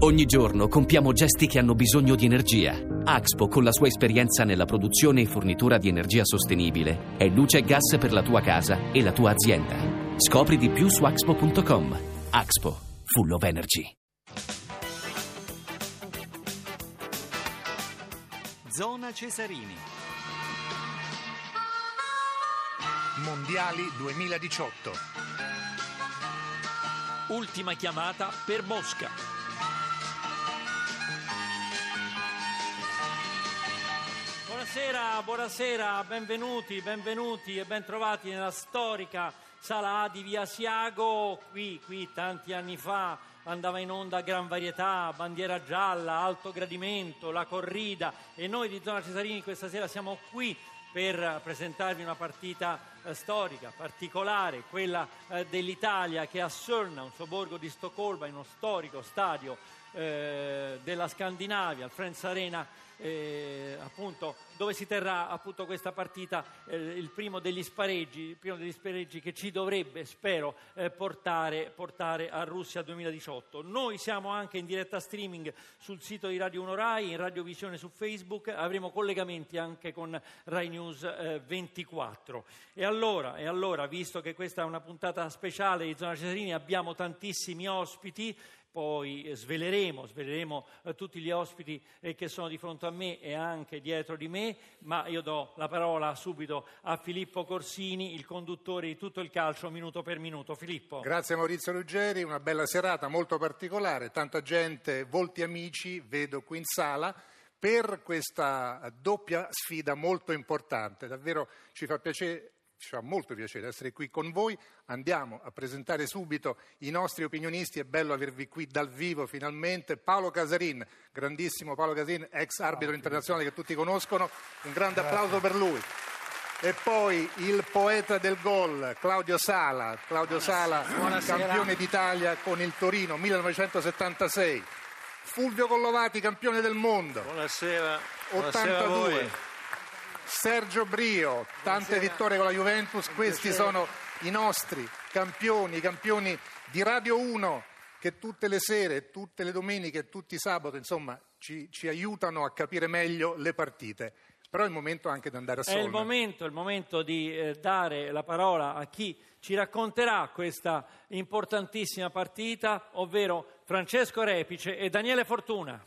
Ogni giorno compiamo gesti che hanno bisogno di energia. Axpo, con la sua esperienza nella produzione e fornitura di energia sostenibile, è luce e gas per la tua casa e la tua azienda. Scopri di più su axpo.com. Axpo, full of energy. Zona Cesarini. Mondiali 2018. Ultima chiamata per Mosca. Buonasera, buonasera, benvenuti, benvenuti e bentrovati nella storica sala A di Via Siago. Qui, qui tanti anni fa andava in onda Gran Varietà, Bandiera Gialla, Alto Gradimento, La Corrida e noi di Zona Cesarini questa sera siamo qui per presentarvi una partita eh, storica, particolare, quella eh, dell'Italia che a Sölna, un sobborgo di Stoccolma, in uno storico stadio eh, della Scandinavia, al Friends Arena, eh, appunto, dove si terrà appunto, questa partita, eh, il primo degli spareggi, il primo degli spareggi che ci dovrebbe, spero, eh, portare, portare, a Russia 2018. Noi siamo anche in diretta streaming sul sito di Radio 1 Rai, in radiovisione su Facebook, avremo collegamenti anche con Rai News 24. Eh, e allora, e allora, visto che questa è una puntata speciale di Zona Cesarini, abbiamo tantissimi ospiti, poi eh, sveleremo, sveleremo eh, tutti gli ospiti eh, che sono di fronte a me e anche dietro di me, ma io do la parola subito a Filippo Corsini, il conduttore di tutto il calcio minuto per minuto. Filippo. Grazie Maurizio Ruggeri, una bella serata molto particolare, tanta gente, volti amici, vedo qui in sala per questa doppia sfida molto importante. Davvero ci fa piacere ci fa molto piacere essere qui con voi. Andiamo a presentare subito i nostri opinionisti. È bello avervi qui dal vivo finalmente. Paolo Casarin, grandissimo Paolo Casarin, ex arbitro internazionale che tutti conoscono. Un grande Grazie. applauso per lui. E poi il poeta del gol, Claudio Sala. Claudio Sala, Buonasera. campione d'Italia con il Torino 1976. Fulvio Collovati, campione del mondo. Buonasera. 82. Sergio Brio, tante Buonasera. vittorie con la Juventus, questi sono i nostri campioni, i campioni di Radio 1 che tutte le sere, tutte le domeniche, tutti i sabati, insomma, ci, ci aiutano a capire meglio le partite. Però è il momento anche di andare a Solna. È il momento, è il momento di eh, dare la parola a chi ci racconterà questa importantissima partita, ovvero Francesco Repice e Daniele Fortuna.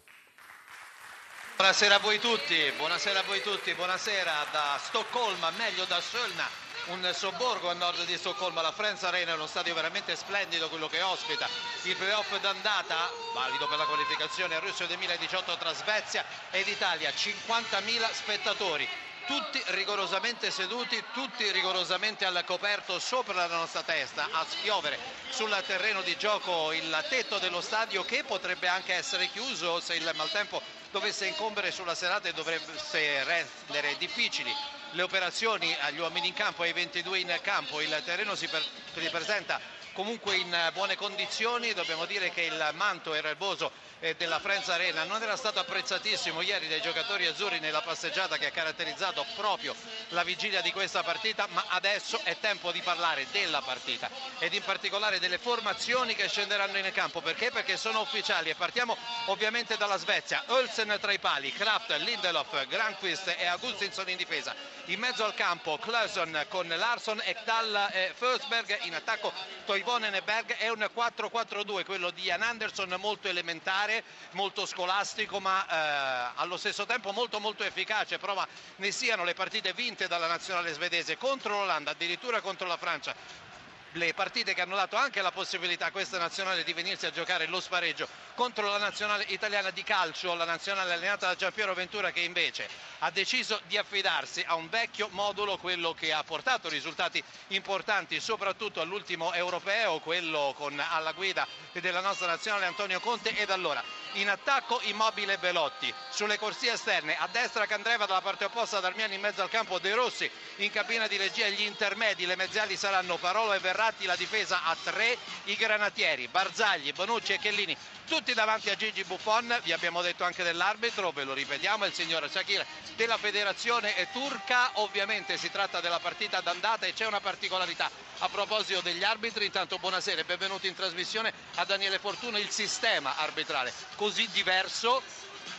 Buonasera a voi tutti, buonasera a voi tutti, buonasera da Stoccolma, meglio da Sölna, un sobborgo a nord di Stoccolma, la Friends Arena è uno stadio veramente splendido, quello che ospita il playoff d'andata, valido per la qualificazione a Russia 2018 tra Svezia ed Italia, 50.000 spettatori tutti rigorosamente seduti, tutti rigorosamente al coperto sopra la nostra testa, a spiovere sul terreno di gioco il tetto dello stadio che potrebbe anche essere chiuso se il maltempo dovesse incombere sulla serata e dovesse rendere difficili le operazioni agli uomini in campo ai 22 in campo. Il terreno si, per, si presenta comunque in buone condizioni, dobbiamo dire che il manto erboso eh, della Friends Arena. Non era stato apprezzatissimo ieri dai giocatori azzurri nella passeggiata che ha caratterizzato proprio la vigilia di questa partita, ma adesso è tempo di parlare della partita ed in particolare delle formazioni che scenderanno in campo, perché? Perché sono ufficiali e partiamo ovviamente dalla Svezia, Olsen tra i pali, Kraft, Lindelof, Granqvist e Augustinson in difesa, in mezzo al campo Clausen con Larsson, Ekdal e Forsberg, in attacco Toivonen e Berg, è un 4-4-2, quello di Jan Anderson molto elementare particolare, molto scolastico ma eh, allo stesso tempo molto molto efficace, prova ne siano le partite vinte dalla nazionale svedese contro l'Olanda, addirittura contro la Francia le partite che hanno dato anche la possibilità a questa nazionale di venirsi a giocare lo spareggio contro la nazionale italiana di calcio, la nazionale allenata da Giampiero Ventura che invece ha deciso di affidarsi a un vecchio modulo, quello che ha portato risultati importanti soprattutto all'ultimo europeo, quello con alla guida della nostra nazionale Antonio Conte. Ed allora in attacco Immobile Belotti, sulle corsie esterne a destra Candreva dalla parte opposta Darmiani in mezzo al campo De Rossi, in cabina di regia gli intermedi, le mezzali saranno Parolo e Verratti tratti la difesa a tre, i granatieri, Barzagli, Bonucci e Chiellini, tutti davanti a Gigi Buffon, vi abbiamo detto anche dell'arbitro, ve lo ripetiamo, il signor Shakir della federazione turca, ovviamente si tratta della partita d'andata e c'è una particolarità a proposito degli arbitri, intanto buonasera e benvenuti in trasmissione a Daniele Fortuna, il sistema arbitrale così diverso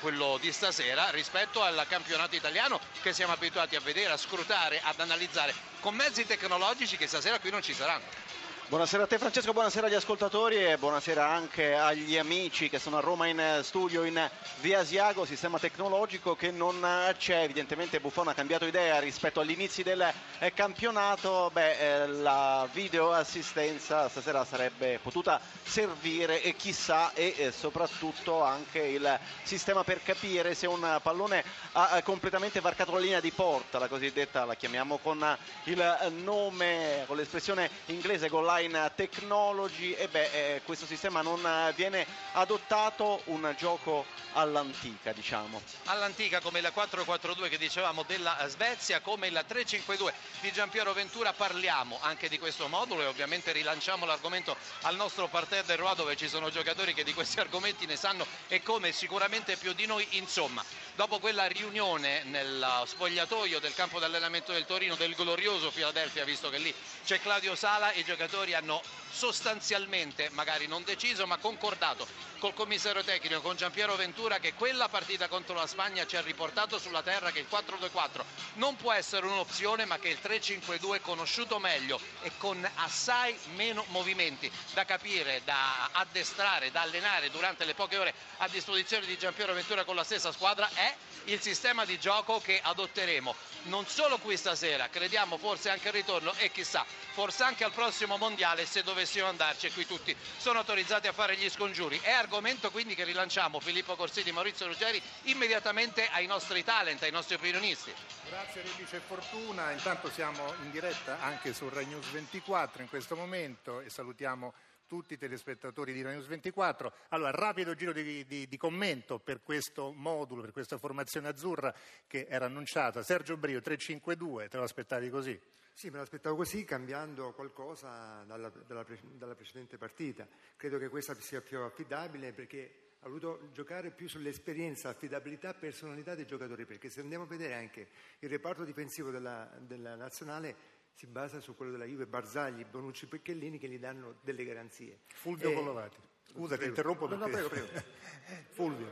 quello di stasera rispetto al campionato italiano che siamo abituati a vedere, a scrutare, ad analizzare con mezzi tecnologici che stasera qui non ci saranno. Buonasera a te Francesco, buonasera agli ascoltatori e buonasera anche agli amici che sono a Roma in studio in via Asiago, sistema tecnologico che non c'è, evidentemente Buffon ha cambiato idea rispetto agli inizi del eh, campionato, Beh, eh, la videoassistenza stasera sarebbe potuta servire e chissà e eh, soprattutto anche il sistema per capire se un pallone ha completamente varcato la linea di porta, la cosiddetta, la chiamiamo con il nome, con l'espressione inglese goal line Line Technology e beh, eh, questo sistema non viene adottato un gioco all'antica diciamo. All'antica come il 4-4-2 che dicevamo della Svezia come il 3-5-2 di Giampiero Ventura parliamo anche di questo modulo e ovviamente rilanciamo l'argomento al nostro parterre del Roa dove ci sono giocatori che di questi argomenti ne sanno e come sicuramente più di noi insomma dopo quella riunione nel spogliatoio del campo d'allenamento del Torino del glorioso Philadelphia visto che lì c'è Claudio Sala i giocatori hanno sostanzialmente, magari non deciso, ma concordato col commissario tecnico, con Giampiero Ventura, che quella partita contro la Spagna ci ha riportato sulla terra che il 4-2-4 non può essere un'opzione, ma che il 3-5-2 è conosciuto meglio e con assai meno movimenti da capire, da addestrare, da allenare durante le poche ore a disposizione di Giampiero Ventura con la stessa squadra è il sistema di gioco che adotteremo non solo qui stasera, crediamo forse anche al ritorno e chissà, forse anche al prossimo mondiale se dovessimo andarci e qui tutti sono autorizzati a fare gli scongiuri. È argomento quindi che rilanciamo Filippo Corsini, Maurizio Ruggeri immediatamente ai nostri talent, ai nostri opinionisti. Grazie Rebice Fortuna, intanto siamo in diretta anche su Rai News 24 in questo momento e salutiamo tutti i telespettatori di News 24. Allora, rapido giro di, di, di, commento per questo modulo, per questa formazione azzurra che era annunciata. Sergio Brio, 3-5-2, te lo aspettavi così? Sì, me l'aspettavo così, cambiando qualcosa dalla, dalla, dalla precedente partita. Credo che questa sia più affidabile perché ha voluto giocare più sull'esperienza, affidabilità, personalità dei giocatori, perché se andiamo a vedere anche il reparto difensivo della, della nazionale si basa su quello della Juve, Barzagli, Bonucci, Pecchellini che gli danno delle garanzie. Fulvio e... Collovati. Scusa, prego. ti interrompo perché... No, no, prego, prego. Fulvio.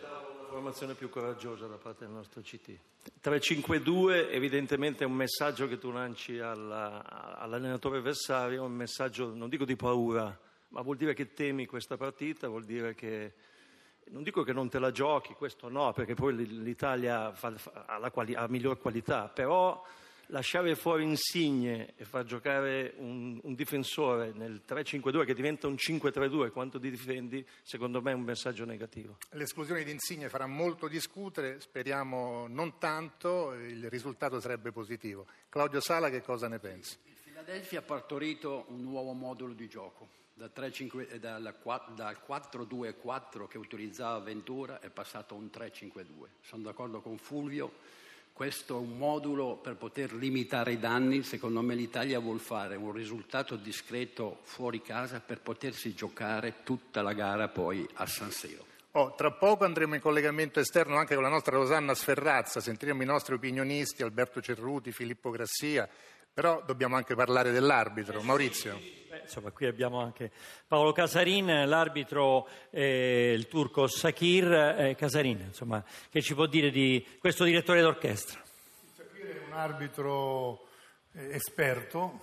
Una formazione più coraggiosa da parte del nostro CT. 3-5-2 evidentemente è un messaggio che tu lanci alla, all'allenatore avversario, un messaggio non dico di paura, ma vuol dire che temi questa partita, vuol dire che non dico che non te la giochi, questo no, perché poi l'Italia fa, ha, la quali, ha miglior qualità, però lasciare fuori Insigne e far giocare un, un difensore nel 3-5-2 che diventa un 5-3-2 quanto ti difendi, secondo me è un messaggio negativo. L'esclusione di Insigne farà molto discutere, speriamo non tanto, il risultato sarebbe positivo. Claudio Sala che cosa ne pensi? Il Philadelphia ha partorito un nuovo modulo di gioco. Dal, 3, dal 4-2-4 che utilizzava Ventura è passato a un 3-5-2. Sono d'accordo con Fulvio questo è un modulo per poter limitare i danni, secondo me l'Italia vuole fare un risultato discreto fuori casa per potersi giocare tutta la gara poi a San Siro. Oh, tra poco andremo in collegamento esterno anche con la nostra Rosanna Sferrazza, sentiremo i nostri opinionisti, Alberto Cerruti, Filippo Grassia, però dobbiamo anche parlare dell'arbitro. Maurizio. Insomma, qui abbiamo anche Paolo Casarin, l'arbitro, eh, il turco Sakir eh, Casarin, insomma, che ci può dire di questo direttore d'orchestra? Sakir è un arbitro eh, esperto,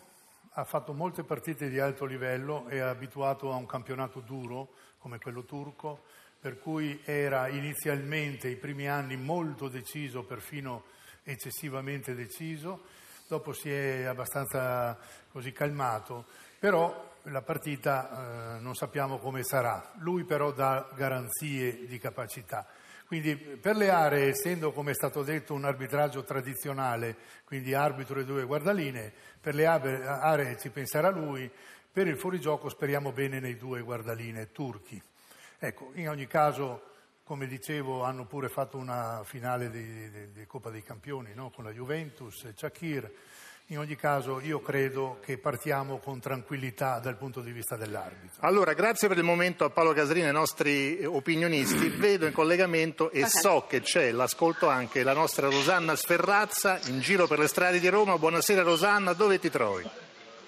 ha fatto molte partite di alto livello, è abituato a un campionato duro come quello turco, per cui era inizialmente, i primi anni, molto deciso, perfino eccessivamente deciso dopo si è abbastanza così calmato, però la partita eh, non sappiamo come sarà. Lui però dà garanzie di capacità. Quindi per le aree, essendo come è stato detto un arbitraggio tradizionale, quindi arbitro e due guardaline, per le aree ci penserà lui, per il fuorigioco speriamo bene nei due guardaline turchi. Ecco, in ogni caso come dicevo, hanno pure fatto una finale di, di, di Coppa dei Campioni no? con la Juventus, Shakir. In ogni caso io credo che partiamo con tranquillità dal punto di vista dell'arbitro. Allora, grazie per il momento a Paolo Casarini e ai nostri opinionisti. Vedo in collegamento e so che c'è, l'ascolto anche, la nostra Rosanna Sferrazza in giro per le strade di Roma. Buonasera Rosanna, dove ti trovi?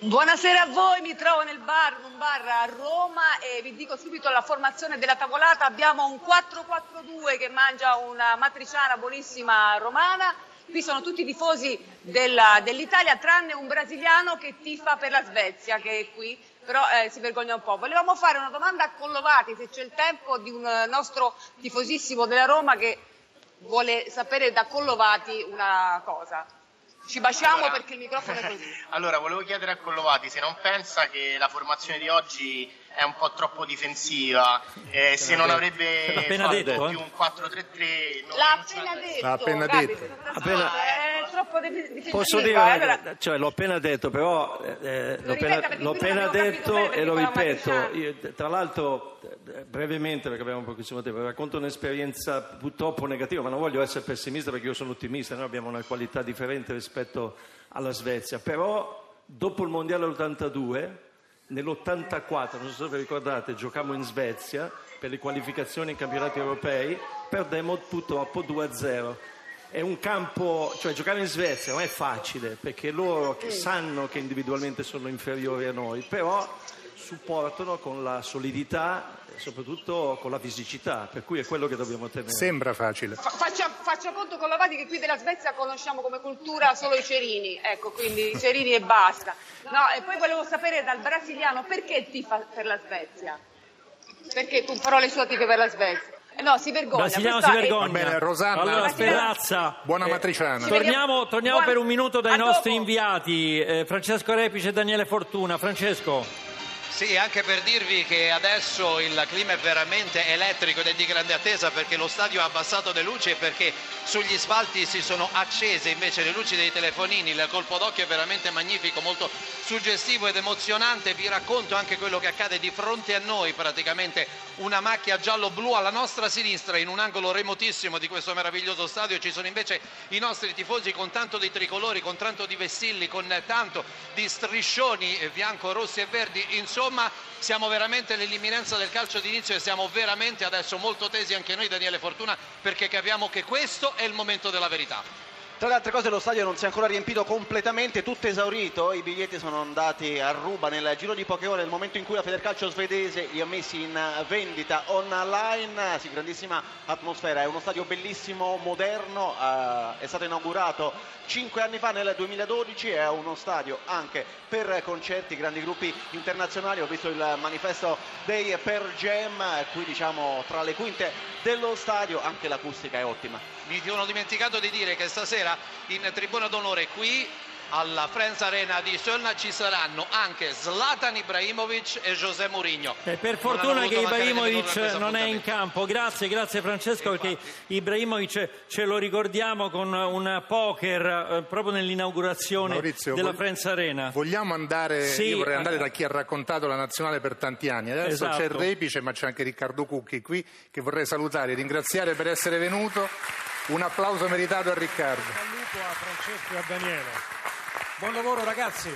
Buonasera a voi, mi trovo nel bar, un bar a Roma e vi dico subito la formazione della tavolata. Abbiamo un 4-4-2 che mangia una matriciana buonissima romana. Qui sono tutti i tifosi della- dell'Italia, tranne un brasiliano che tifa per la Svezia, che è qui, però eh, si vergogna un po'. Volevamo fare una domanda a Collovati, se c'è il tempo, di un eh, nostro tifosissimo della Roma che vuole sapere da Collovati una cosa. Ci baciamo Allora. perché il microfono è così. Allora, volevo chiedere a Collovati se non pensa che la formazione di oggi è un po' troppo difensiva, eh, se non avrebbe appena fatto detto, eh. più un 4-3-3. non L'ha appena detto. L'ha appena detto. Appena- È troppo di- difensiva. Posso dire, Allora, cioè, l'ho appena detto, però eh, Lo l'ho appena, l'ho appena detto e lo ripeto. Io, tra l'altro, eh, brevemente, perché abbiamo pochissimo tempo, racconto un'esperienza purtroppo negativa, ma non voglio essere pessimista perché io sono ottimista, noi abbiamo una qualità differente rispetto alla Svezia, però dopo il Mondiale 82, nell'84, non so se vi ricordate, giocammo in Svezia per le qualificazioni ai campionati europei, perdemmo purtroppo 2-0. È un campo, cioè giocare in Svezia non è facile perché loro che sanno che individualmente sono inferiori a noi, però supportano con la solidità e soprattutto con la fisicità, per cui è quello che dobbiamo tenere. Sembra facile. fa- faccia, faccia conto con Lavati che qui della Svezia conosciamo come cultura solo i cerini, ecco, quindi i cerini e basta. No, e poi volevo sapere dal brasiliano perché tifa per la Svezia? Perché tu parole sue tifi per la Svezia? Eh, no, si vergogna. Brasiliano si è- vergogna. Va bene, Rosanna. Allora, Buona- Sperazza. Buona eh, matriciana. Torniamo, torniamo Buona- per un minuto dai a nostri dopo. inviati, eh, Francesco Repice e Daniele Fortuna. Francesco. Sì, anche per dirvi che adesso il clima è veramente elettrico ed è di grande attesa perché lo stadio ha abbassato le luci e perché sugli spalti si sono accese invece le luci dei telefonini. Il colpo d'occhio è veramente magnifico, molto suggestivo ed emozionante. Vi racconto anche quello che accade di fronte a noi, praticamente una macchia giallo-blu alla nostra sinistra in un angolo remotissimo di questo meraviglioso stadio. Ci sono invece i nostri tifosi con tanto di tricolori, con tanto di vessilli, con tanto di striscioni eh, bianco, rossi e verdi. Insomma, siamo veramente nell'imminenza del calcio d'inizio e siamo veramente adesso molto tesi anche noi, Daniele Fortuna, perché capiamo che questo è il momento della verità. Tra le altre cose lo stadio non si è ancora riempito completamente, tutto esaurito, i biglietti sono andati a ruba nel giro di poche ore, nel momento in cui la Federcalcio svedese li ha messi in vendita online, sì, grandissima atmosfera, è uno stadio bellissimo, moderno, eh, è stato inaugurato cinque anni fa nel 2012, è uno stadio anche per concerti, grandi gruppi internazionali, ho visto il manifesto dei Per Jam, qui diciamo tra le quinte dello stadio, anche l'acustica è ottima. Mi sono dimenticato di dire che stasera in tribuna d'onore qui alla Friends Arena di Solna ci saranno anche Zlatan Ibrahimovic e José Mourinho. Eh, per fortuna che Ibrahimovic non è in campo. Grazie, grazie Francesco, perché Ibrahimovic ce lo ricordiamo con un poker eh, proprio nell'inaugurazione Maurizio, della vog- Friends Arena. Vogliamo andare, Sì, io vorrei andare eh. da chi ha raccontato la nazionale per tanti anni. Adesso Esatto. c'è il Repice, ma c'è anche Riccardo Cucchi qui che vorrei salutare e ringraziare per essere venuto. Un applauso meritato a Riccardo. Saluto a Francesco e a Daniele. Buon lavoro ragazzi.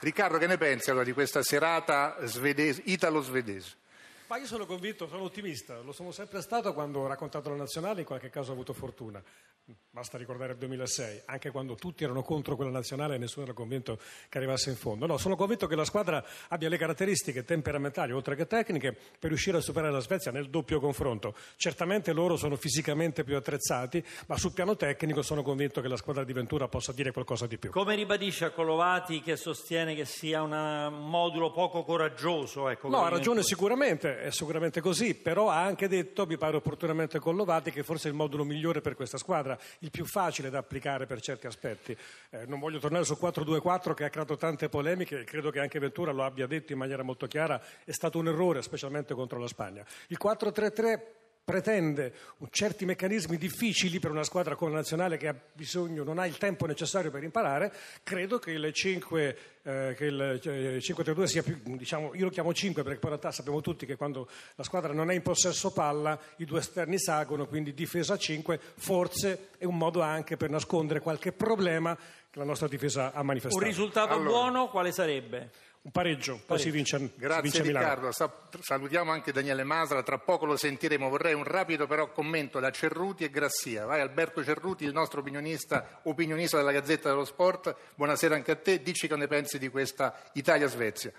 Riccardo, che ne pensi allora di questa serata svedese- italo-svedese? Ma io sono convinto, sono ottimista, lo sono sempre stato quando ho raccontato la nazionale, in qualche caso ho avuto fortuna. Basta ricordare il 2006, anche quando tutti erano contro quella nazionale e nessuno era convinto che arrivasse in fondo. No, sono convinto che la squadra abbia le caratteristiche temperamentali, oltre che tecniche, per riuscire a superare la Svezia nel doppio confronto. Certamente loro sono fisicamente più attrezzati, ma sul piano tecnico sono convinto che la squadra di Ventura possa dire qualcosa di più. Come ribadisce a Colovati che sostiene che sia un modulo poco coraggioso? Ecco, No, ha ragione sicuramente, è sicuramente così, però ha anche detto, mi pare opportunamente con Lovati, che forse è il modulo migliore per questa squadra, il più facile da applicare per certi aspetti. Eh, non voglio tornare sul 4-2-4 che ha creato tante polemiche, e credo che anche Ventura lo abbia detto in maniera molto chiara, è stato un errore, specialmente contro la Spagna. Il 4-3-3 pretende certi meccanismi difficili per una squadra come la nazionale che ha bisogno, non ha il tempo necessario per imparare, credo che il 5 eh, che il 5-3-2 sia più, diciamo, io lo chiamo 5 perché poi in realtà sappiamo tutti che quando la squadra non è in possesso palla i due esterni salgono, quindi difesa 5 forse è un modo anche per nascondere qualche problema che la nostra difesa ha manifestato. Un risultato allora. buono quale sarebbe? Un pareggio, poi si vince, Grazie si vince Riccardo, salutiamo anche Daniele Masra, tra poco lo sentiremo, vorrei un rapido però commento da Cerruti e Grassia. Vai Alberto Cerruti, il nostro opinionista, opinionista della Gazzetta dello Sport, buonasera anche a te, dici che ne pensi di questa Italia-Svezia.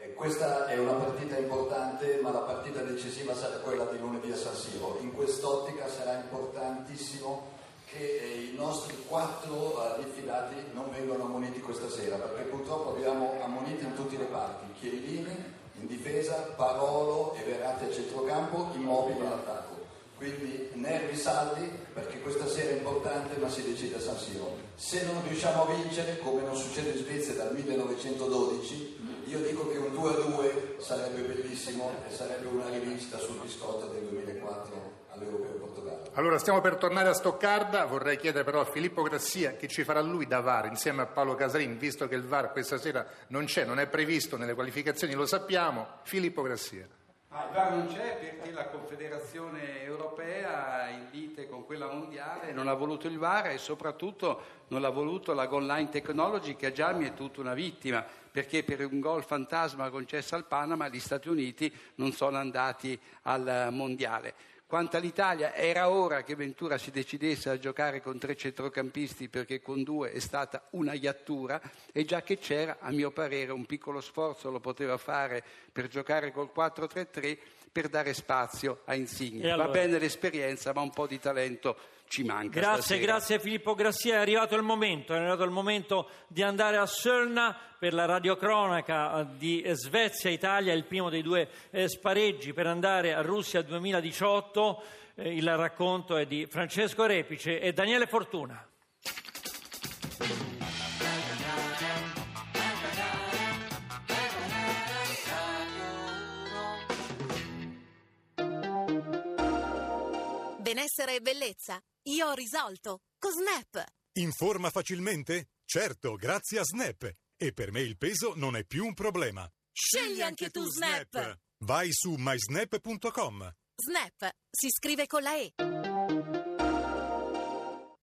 Eh, questa è una partita importante, ma la partita decisiva sarà quella di lunedì a San Siro. In quest'ottica sarà importantissimo che eh, i nostri quattro eh, diffidati non vengono ammoniti questa sera, perché purtroppo abbiamo ammoniti in tutti i reparti, Chiellini in difesa, Parolo e Verratti a centrocampo, immobili in attacco. Quindi nervi saldi perché questa sera è importante ma si decide a San Siro. Se non riusciamo a vincere, come non succede in Svezia dal 1912, io dico che un 2-2 sarebbe bellissimo e sarebbe una rivista sul biscotto del 2004 all'Europeo Portogallo. Allora stiamo per tornare a Stoccarda, vorrei chiedere però a Filippo Grassia che ci farà lui da VAR insieme a Paolo Casarin, visto che il VAR questa sera non c'è, non è previsto nelle qualificazioni, lo sappiamo. Filippo Grassia. Ah, il VAR non c'è perché la Confederazione Europea in lite con quella mondiale non ha voluto il VAR e soprattutto non ha voluto la goal line technology che già mi è tutta una vittima perché per un gol fantasma concesso al Panama gli Stati Uniti non sono andati al mondiale. Quanto all'Italia, era ora che Ventura si decidesse a giocare con tre centrocampisti perché con due è stata una iattura e già che c'era, a mio parere, un piccolo sforzo lo poteva fare per giocare col 4-3-3 per dare spazio a Insigne. Allora... Va bene l'esperienza, ma un po' di talento ci manca. Grazie, stasera. grazie Filippo Grassia. È arrivato il momento, è arrivato il momento di andare a Sölna per la radiocronaca di Svezia Italia, il primo dei due eh, spareggi per andare a Russia 2018. Eh, il racconto è di Francesco Repice e Daniele Fortuna. Benessere e bellezza. Io ho risolto. Con Snap. Informa facilmente? Certo, grazie a Snap. E per me il peso non è più un problema. Scegli anche tu Snap. Vai su mysnap.com. Snap si scrive con la E.